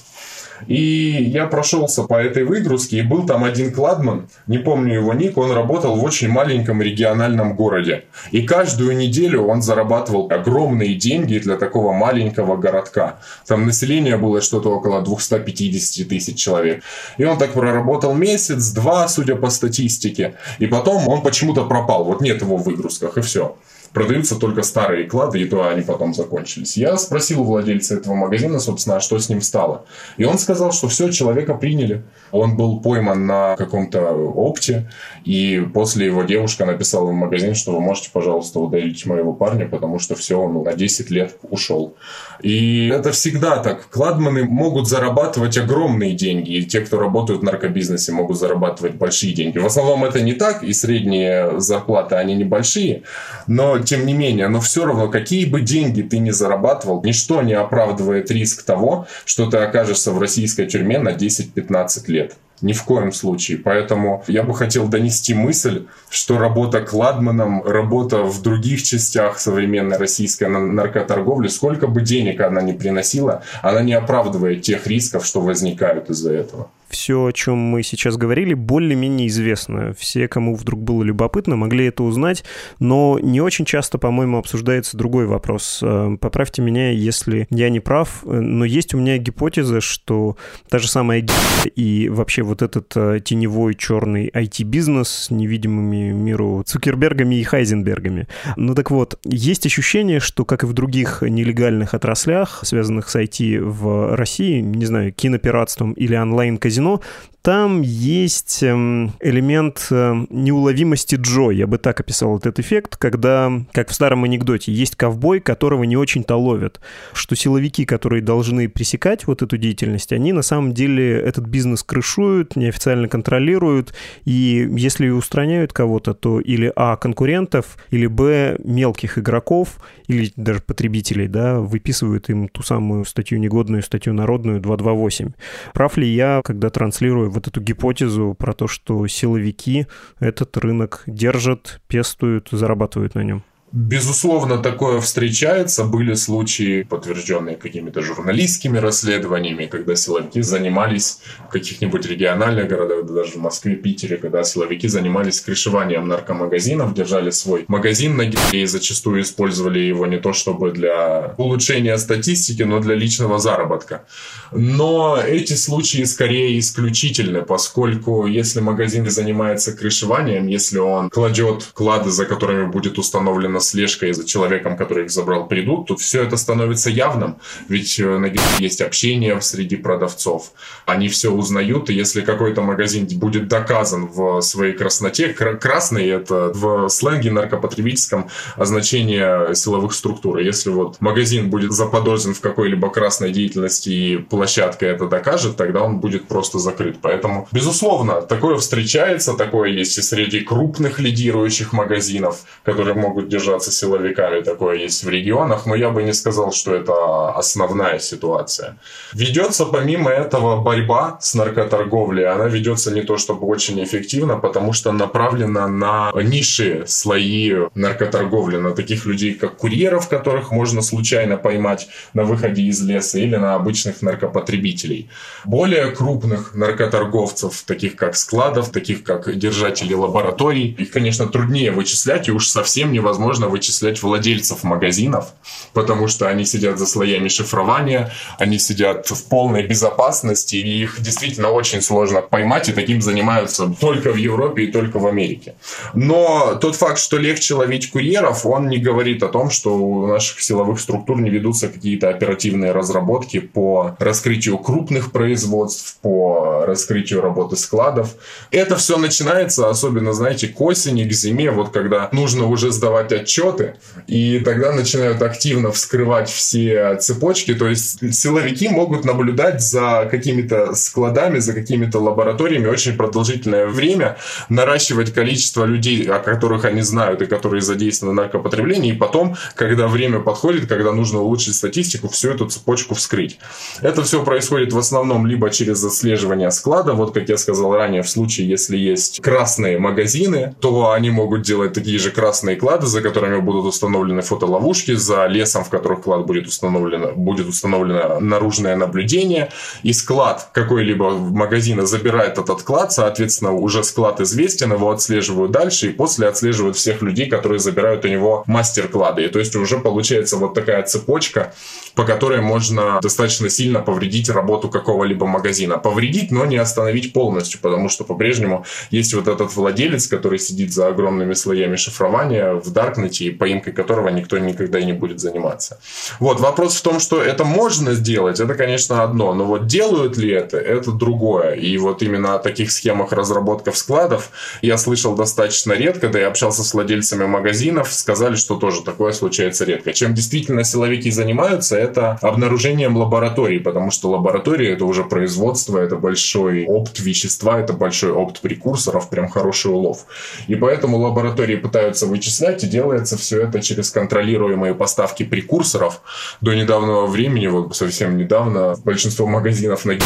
[SPEAKER 2] И я прошелся по этой выгрузке, и был там один кладман, не помню его ник, он работал в очень маленьком региональном городе. И каждую неделю он зарабатывал огромные деньги для такого маленького городка. Там население было что-то около 250 тысяч человек. И он так проработал месяц-два, судя по статистике. И потом он почему-то пропал. Вот нет его в выгрузках, и все продаются только старые клады, и то они потом закончились. Я спросил у владельца этого магазина, собственно, а что с ним стало. И он сказал, что все, человека приняли. Он был пойман на каком-то опте, и после его девушка написала в магазин, что вы можете, пожалуйста, удалить моего парня, потому что все, он на 10 лет ушел. И это всегда так. Кладманы могут зарабатывать огромные деньги, и те, кто работают в наркобизнесе, могут зарабатывать большие деньги. В основном это не так, и средние зарплаты, они небольшие, но тем не менее, но все равно, какие бы деньги ты ни зарабатывал, ничто не оправдывает риск того, что ты окажешься в российской тюрьме на 10-15 лет. Ни в коем случае. Поэтому я бы хотел донести мысль, что работа кладманом, работа в других частях современной российской наркоторговли, сколько бы денег она ни приносила, она не оправдывает тех рисков, что возникают из-за этого
[SPEAKER 1] все, о чем мы сейчас говорили, более-менее известно. Все, кому вдруг было любопытно, могли это узнать, но не очень часто, по-моему, обсуждается другой вопрос. Э, поправьте меня, если я не прав, э, но есть у меня гипотеза, что та же самая и вообще вот этот э, теневой черный IT-бизнес с невидимыми миру Цукербергами и Хайзенбергами. Ну так вот, есть ощущение, что, как и в других нелегальных отраслях, связанных с IT в России, не знаю, кинопиратством или онлайн-казино, казино, там есть эм, элемент эм, неуловимости Джо, я бы так описал этот эффект, когда, как в старом анекдоте, есть ковбой, которого не очень-то ловят, что силовики, которые должны пресекать вот эту деятельность, они на самом деле этот бизнес крышуют, неофициально контролируют, и если устраняют кого-то, то или А, конкурентов, или Б, мелких игроков, или даже потребителей, да, выписывают им ту самую статью негодную, статью народную 228. Прав ли я, когда транслирую вот эту гипотезу про то, что силовики этот рынок держат, пестуют, зарабатывают на нем?
[SPEAKER 2] Безусловно, такое встречается. Были случаи, подтвержденные какими-то журналистскими расследованиями, когда силовики занимались в каких-нибудь региональных городах, даже в Москве, Питере, когда силовики занимались крышеванием наркомагазинов, держали свой магазин на геле и зачастую использовали его не то чтобы для улучшения статистики, но для личного заработка. Но эти случаи скорее исключительны, поскольку если магазин занимается крышеванием, если он кладет клады, за которыми будет установлена слежкой за человеком, который их забрал, придут, то все это становится явным. Ведь э, на есть общение среди продавцов. Они все узнают, и если какой-то магазин будет доказан в своей красноте, красный это в сленге наркопотребительском означение силовых структур. Если вот магазин будет заподозрен в какой-либо красной деятельности и площадка это докажет, тогда он будет просто закрыт. Поэтому, безусловно, такое встречается, такое есть и среди крупных лидирующих магазинов, которые могут держаться силовиками, такое есть в регионах, но я бы не сказал, что это основная ситуация. Ведется помимо этого борьба с наркоторговлей, она ведется не то чтобы очень эффективно, потому что направлена на низшие слои наркоторговли, на таких людей, как курьеров, которых можно случайно поймать на выходе из леса, или на обычных наркопотребителей. Более крупных наркоторговцев, таких как складов, таких как держатели лабораторий, их, конечно, труднее вычислять, и уж совсем невозможно вычислять владельцев магазинов, потому что они сидят за слоями шифрования, они сидят в полной безопасности, и их действительно очень сложно поймать, и таким занимаются только в Европе и только в Америке. Но тот факт, что легче ловить курьеров, он не говорит о том, что у наших силовых структур не ведутся какие-то оперативные разработки по раскрытию крупных производств, по раскрытию работы складов. Это все начинается, особенно, знаете, к осени, к зиме, вот когда нужно уже сдавать отчеты, и тогда начинают активно вскрывать все цепочки, то есть силовики могут наблюдать за какими-то складами, за какими-то лабораториями очень продолжительное время, наращивать количество людей, о которых они знают и которые задействованы в наркопотреблении, и потом, когда время подходит, когда нужно улучшить статистику, всю эту цепочку вскрыть. Это все происходит в основном либо через отслеживание склада, вот как я сказал ранее, в случае, если есть красные магазины, то они могут делать такие же красные клады, за которыми будут установлены фотоловушки, за лесом, в которых клад будет установлено, будет установлено наружное наблюдение, и склад какой-либо магазина забирает этот клад, соответственно, уже склад известен, его отслеживают дальше, и после отслеживают всех людей, которые забирают у него мастер-клады. И то есть уже получается вот такая цепочка, по которой можно достаточно сильно повредить работу какого-либо магазина. Повредить, но не остановить полностью, потому что по-прежнему есть вот этот владелец, который сидит за огромными слоями шифрования в Даркнете, и поимкой которого никто никогда и не будет заниматься. Вот, вопрос в том, что это можно сделать, это, конечно, одно, но вот делают ли это, это другое. И вот именно о таких схемах разработков складов я слышал достаточно редко, да и общался с владельцами магазинов, сказали, что тоже такое случается редко. Чем действительно силовики занимаются, это обнаружением лабораторий, потому что лаборатория это уже производство, это большой опт вещества, это большой опт прекурсоров, прям хороший улов. И поэтому лаборатории пытаются вычислять, и делается все это через контролируемые поставки прекурсоров. До недавнего времени, вот совсем недавно, большинство магазинов на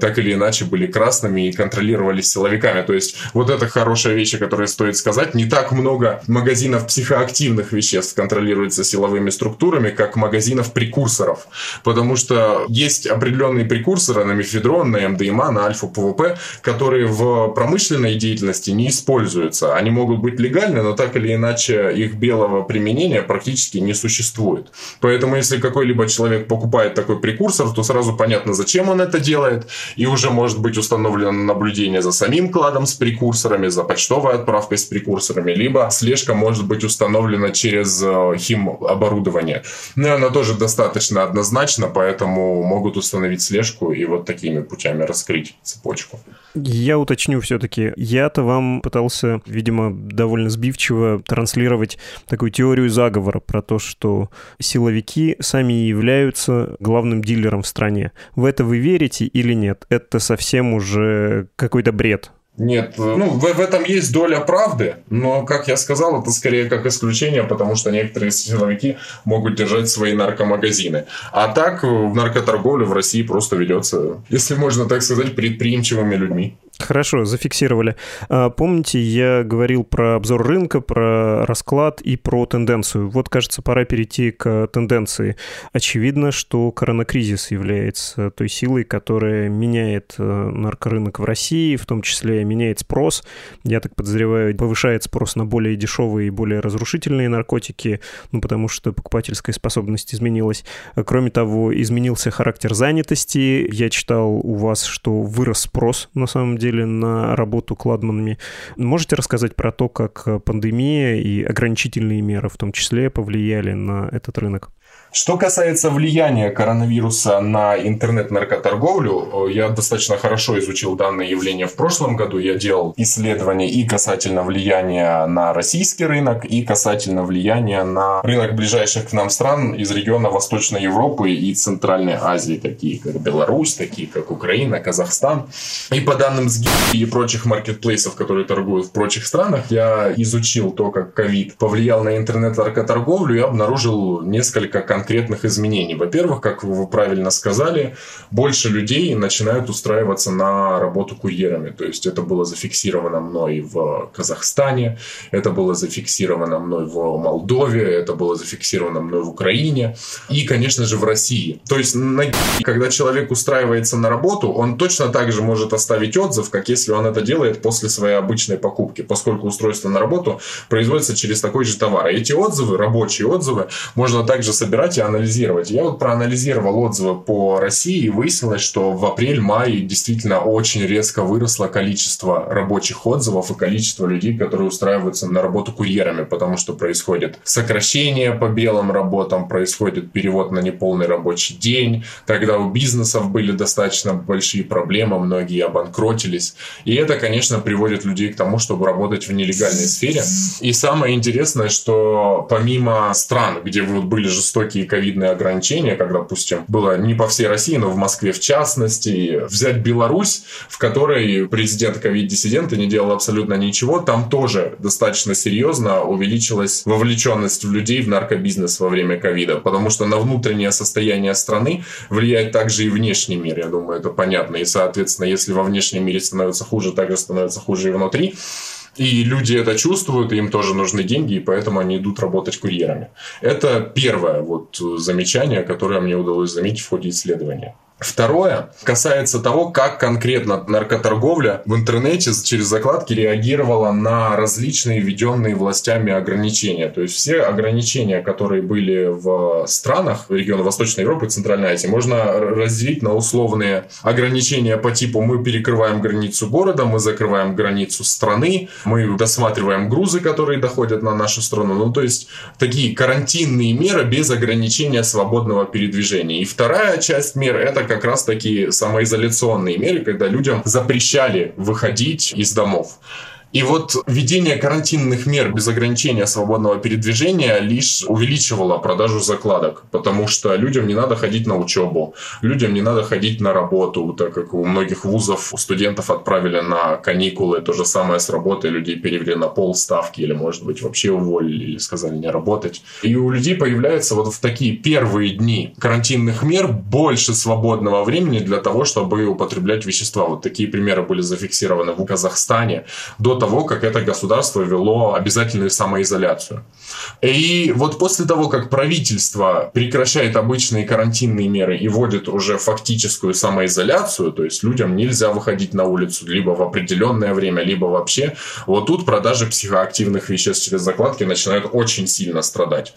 [SPEAKER 2] так или иначе были красными и контролировались силовиками. То есть вот это хорошая вещь, о которой стоит сказать. Не так много магазинов психоактивных веществ контролируется силовыми структурами, как магазинов прекурсоров потому что есть определенные прекурсоры на мефедрон, на МДМА, на альфа-ПВП, которые в промышленной деятельности не используются. Они могут быть легальны, но так или иначе их белого применения практически не существует. Поэтому если какой-либо человек покупает такой прекурсор, то сразу понятно, зачем он это делает, и уже может быть установлено наблюдение за самим кладом с прекурсорами, за почтовой отправкой с прекурсорами, либо слежка может быть установлена через э, хим оборудование. Но она тоже достаточно однозначно, поэтому могут установить слежку и вот такими путями раскрыть цепочку.
[SPEAKER 1] Я уточню все-таки. Я-то вам пытался, видимо, довольно сбивчиво транслировать такую теорию заговора про то, что силовики сами являются главным дилером в стране. В это вы верите или нет? Это совсем уже какой-то бред.
[SPEAKER 2] Нет, ну, в, в этом есть доля правды, но, как я сказал, это скорее как исключение, потому что некоторые силовики могут держать свои наркомагазины. А так в наркоторговле в России просто ведется, если можно так сказать, предприимчивыми людьми.
[SPEAKER 1] Хорошо, зафиксировали. А, помните, я говорил про обзор рынка, про расклад и про тенденцию. Вот, кажется, пора перейти к тенденции. Очевидно, что коронакризис является той силой, которая меняет э, наркорынок в России, в том числе меняет спрос. Я так подозреваю, повышает спрос на более дешевые и более разрушительные наркотики, ну, потому что покупательская способность изменилась. Кроме того, изменился характер занятости. Я читал у вас, что вырос спрос, на самом деле, выходили на работу кладманами. Можете рассказать про то, как пандемия и ограничительные меры в том числе повлияли на этот рынок?
[SPEAKER 2] Что касается влияния коронавируса на интернет-наркоторговлю, я достаточно хорошо изучил данное явление в прошлом году. Я делал исследования и касательно влияния на российский рынок, и касательно влияния на рынок ближайших к нам стран из региона Восточной Европы и Центральной Азии, такие как Беларусь, такие как Украина, Казахстан. И по данным СГИ и прочих маркетплейсов, которые торгуют в прочих странах, я изучил то, как ковид повлиял на интернет-наркоторговлю и обнаружил несколько конкретных изменений. Во-первых, как вы правильно сказали, больше людей начинают устраиваться на работу курьерами. То есть это было зафиксировано мной в Казахстане, это было зафиксировано мной в Молдове, это было зафиксировано мной в Украине и, конечно же, в России. То есть, когда человек устраивается на работу, он точно так же может оставить отзыв, как если он это делает после своей обычной покупки, поскольку устройство на работу производится через такой же товар. И эти отзывы, рабочие отзывы, можно также собирать и анализировать. Я вот проанализировал отзывы по России и выяснилось, что в апрель-мае действительно очень резко выросло количество рабочих отзывов и количество людей, которые устраиваются на работу курьерами, потому что происходит сокращение по белым работам, происходит перевод на неполный рабочий день, тогда у бизнесов были достаточно большие проблемы, многие обанкротились. И это, конечно, приводит людей к тому, чтобы работать в нелегальной сфере. И самое интересное, что помимо стран, где вот были жестокие ковидные ограничения, как, допустим, было не по всей России, но в Москве в частности. Взять Беларусь, в которой президент ковид-диссидента не делал абсолютно ничего, там тоже достаточно серьезно увеличилась вовлеченность людей в наркобизнес во время ковида, потому что на внутреннее состояние страны влияет также и внешний мир, я думаю, это понятно. И, соответственно, если во внешнем мире становится хуже, также становится хуже и внутри. И люди это чувствуют, им тоже нужны деньги, и поэтому они идут работать курьерами. Это первое вот замечание, которое мне удалось заметить в ходе исследования. Второе касается того, как конкретно наркоторговля в интернете через закладки реагировала на различные введенные властями ограничения. То есть все ограничения, которые были в странах региона Восточной Европы и Центральной Азии, можно разделить на условные ограничения по типу мы перекрываем границу города, мы закрываем границу страны, мы досматриваем грузы, которые доходят на нашу страну. Ну, то есть такие карантинные меры без ограничения свободного передвижения. И вторая часть мер это как раз таки самоизоляционные меры, когда людям запрещали выходить из домов. И вот введение карантинных мер без ограничения свободного передвижения лишь увеличивало продажу закладок, потому что людям не надо ходить на учебу, людям не надо ходить на работу, так как у многих вузов у студентов отправили на каникулы, то же самое с работы, людей перевели на полставки или, может быть, вообще уволили или сказали не работать. И у людей появляется вот в такие первые дни карантинных мер больше свободного времени для того, чтобы употреблять вещества. Вот такие примеры были зафиксированы в Казахстане до того, как это государство вело обязательную самоизоляцию. И вот после того, как правительство прекращает обычные карантинные меры и вводит уже фактическую самоизоляцию, то есть людям нельзя выходить на улицу либо в определенное время, либо вообще, вот тут продажи психоактивных веществ через закладки начинают очень сильно страдать.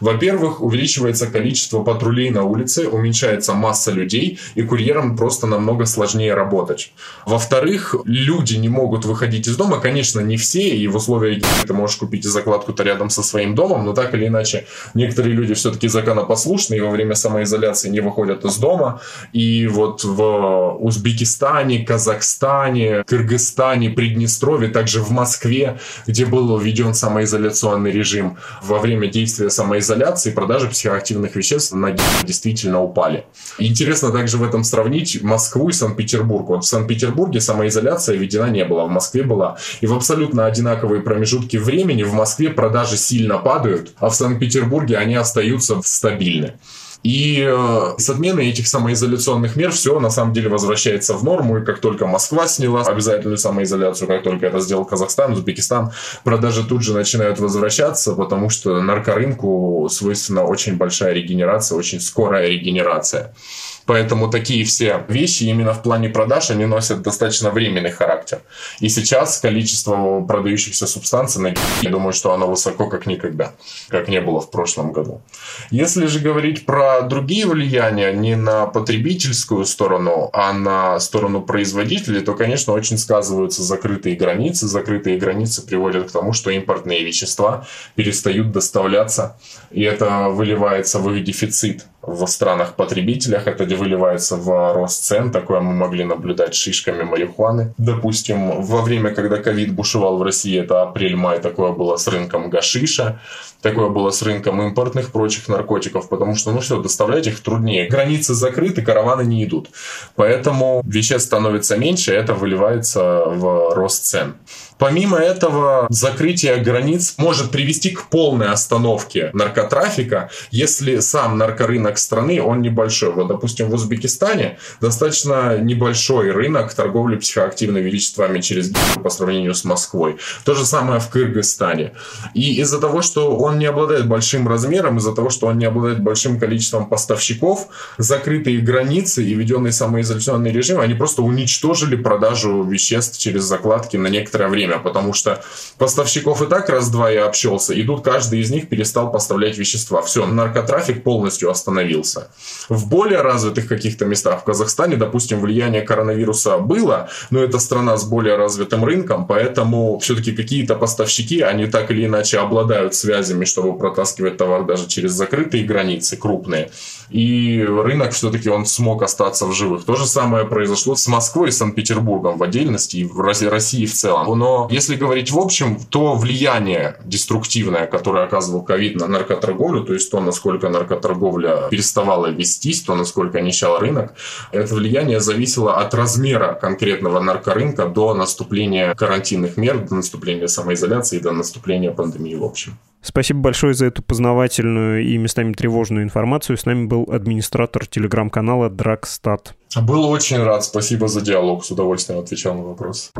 [SPEAKER 2] Во-первых, увеличивается количество патрулей на улице, уменьшается масса людей, и курьерам просто намного сложнее работать. Во-вторых, люди не могут выходить из дома, конечно, не все, и в условиях ты можешь купить закладку-то рядом со своим домом, но так или иначе, некоторые люди все-таки законопослушны и во время самоизоляции не выходят из дома. И вот в Узбекистане, Казахстане, Кыргызстане, Приднестровье, также в Москве, где был введен самоизоляционный режим, во время действия самоизоляции продажи психоактивных веществ на действительно упали. Интересно также в этом сравнить Москву и Санкт-Петербург. Вот в Санкт-Петербурге самоизоляция введена не была, в Москве была. И в абсолютно одинаковые промежутки времени в Москве продажи сильно падают, а в Санкт-Петербурге они остаются стабильны. И э, с отменой этих самоизоляционных мер все на самом деле возвращается в норму. И как только Москва сняла обязательную самоизоляцию, как только это сделал Казахстан, Узбекистан, продажи тут же начинают возвращаться, потому что наркорынку свойственна очень большая регенерация, очень скорая регенерация. Поэтому такие все вещи именно в плане продаж, они носят достаточно временный характер. И сейчас количество продающихся субстанций, на я думаю, что оно высоко как никогда, как не было в прошлом году. Если же говорить про другие влияния, не на потребительскую сторону, а на сторону производителей, то, конечно, очень сказываются закрытые границы. Закрытые границы приводят к тому, что импортные вещества перестают доставляться, и это выливается в их дефицит в странах-потребителях, это выливается в рост цен. Такое мы могли наблюдать шишками марихуаны. Допустим, во время, когда ковид бушевал в России, это апрель-май, такое было с рынком гашиша, такое было с рынком импортных прочих наркотиков, потому что, ну все, доставлять их труднее. Границы закрыты, караваны не идут. Поэтому веществ становится меньше, это выливается в рост цен. Помимо этого, закрытие границ может привести к полной остановке наркотрафика, если сам наркорынок страны, он небольшой. Вот, допустим, в Узбекистане достаточно небольшой рынок торговли психоактивными веществами через по сравнению с Москвой. То же самое в Кыргызстане. И из-за того, что он не обладает большим размером, из-за того, что он не обладает большим количеством поставщиков, закрытые границы и введенный самоизоляционный режим, они просто уничтожили продажу веществ через закладки на некоторое время, потому что поставщиков и так раз-два я общался, и тут каждый из них перестал поставлять вещества. Все, наркотрафик полностью остановился. В более развитых каких-то местах, в Казахстане, допустим, влияние коронавируса было, но это страна с более развитым рынком, поэтому все-таки какие-то поставщики, они так или иначе обладают связями, чтобы протаскивать товар даже через закрытые границы, крупные. И рынок все-таки он смог остаться в живых. То же самое произошло с Москвой и Санкт-Петербургом в отдельности и в России в целом. Но если говорить в общем, то влияние деструктивное, которое оказывал ковид на наркоторговлю, то есть то, насколько наркоторговля переставала вестись, то, насколько нищал рынок, это влияние зависело от размера конкретного наркорынка до наступления карантинных мер, до наступления самоизоляции, до наступления пандемии в общем.
[SPEAKER 1] Спасибо большое за эту познавательную и местами тревожную информацию. С нами был администратор телеграм-канала Драгстат.
[SPEAKER 2] Был очень рад. Спасибо за диалог. С удовольствием отвечал на вопрос.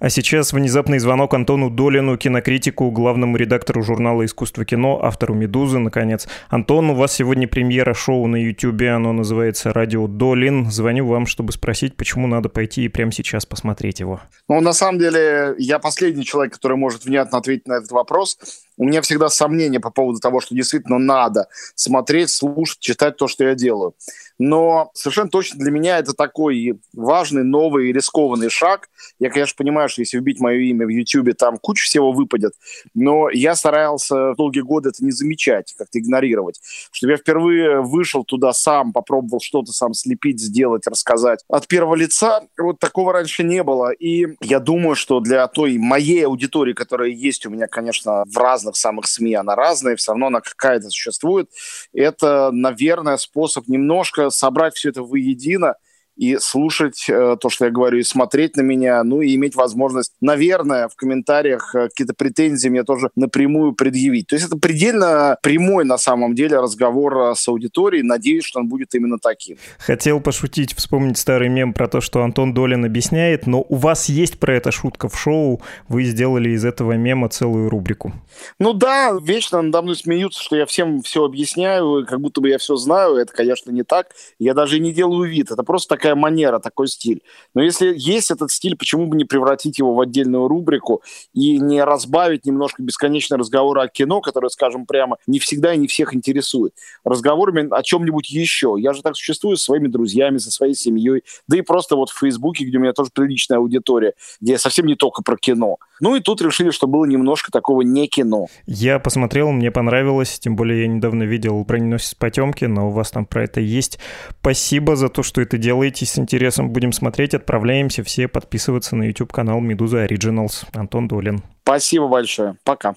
[SPEAKER 1] А сейчас внезапный звонок Антону Долину, кинокритику, главному редактору журнала «Искусство кино», автору «Медузы», наконец. Антон, у вас сегодня премьера шоу на YouTube, оно называется «Радио Долин». Звоню вам, чтобы спросить, почему надо пойти и прямо сейчас посмотреть его.
[SPEAKER 3] Ну, на самом деле, я последний человек, который может внятно ответить на этот вопрос. У меня всегда сомнения по поводу того, что действительно надо смотреть, слушать, читать то, что я делаю. Но совершенно точно для меня это такой важный, новый, рискованный шаг. Я, конечно, понимаю, что если вбить мое имя в YouTube, там куча всего выпадет. Но я старался долгие годы это не замечать, как-то игнорировать. Чтобы я впервые вышел туда сам, попробовал что-то сам слепить, сделать, рассказать. От первого лица вот такого раньше не было. И я думаю, что для той моей аудитории, которая есть у меня, конечно, в разных самых СМИ, она разная, все равно она какая-то существует. Это, наверное, способ немножко собрать все это воедино и слушать э, то, что я говорю, и смотреть на меня, ну и иметь возможность, наверное, в комментариях э, какие-то претензии мне тоже напрямую предъявить. То есть это предельно прямой на самом деле разговор э, с аудиторией. Надеюсь, что он будет именно таким.
[SPEAKER 1] Хотел пошутить, вспомнить старый мем про то, что Антон Долин объясняет, но у вас есть про это шутка в шоу. Вы сделали из этого мема целую рубрику.
[SPEAKER 3] Ну да, вечно надо мной смеются, что я всем все объясняю, как будто бы я все знаю. Это, конечно, не так. Я даже не делаю вид. Это просто такая такая манера, такой стиль. Но если есть этот стиль, почему бы не превратить его в отдельную рубрику и не разбавить немножко бесконечные разговоры о кино, которые, скажем прямо, не всегда и не всех интересуют, разговорами о чем-нибудь еще. Я же так существую со своими друзьями, со своей семьей, да и просто вот в Фейсбуке, где у меня тоже приличная аудитория, где совсем не только про кино. Ну и тут решили, что было немножко такого не кино.
[SPEAKER 1] Я посмотрел, мне понравилось, тем более я недавно видел «Броненосец Потемки», но у вас там про это есть. Спасибо за то, что это делаете, с интересом будем смотреть, отправляемся все подписываться на YouTube-канал «Медуза Originals». Антон Долин.
[SPEAKER 3] Спасибо большое. Пока.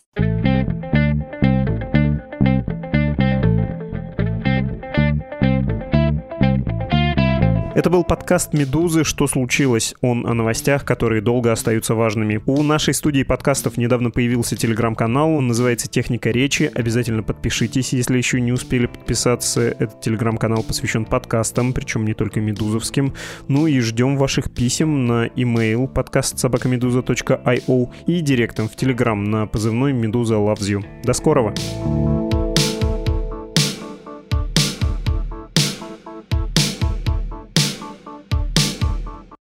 [SPEAKER 1] Это был подкаст «Медузы. Что случилось?» Он о новостях, которые долго остаются важными. У нашей студии подкастов недавно появился телеграм-канал. Он называется «Техника речи». Обязательно подпишитесь, если еще не успели подписаться. Этот телеграм-канал посвящен подкастам, причем не только медузовским. Ну и ждем ваших писем на email подкаст собакамедуза.io и директом в телеграм на позывной «Медуза loves you». До скорого!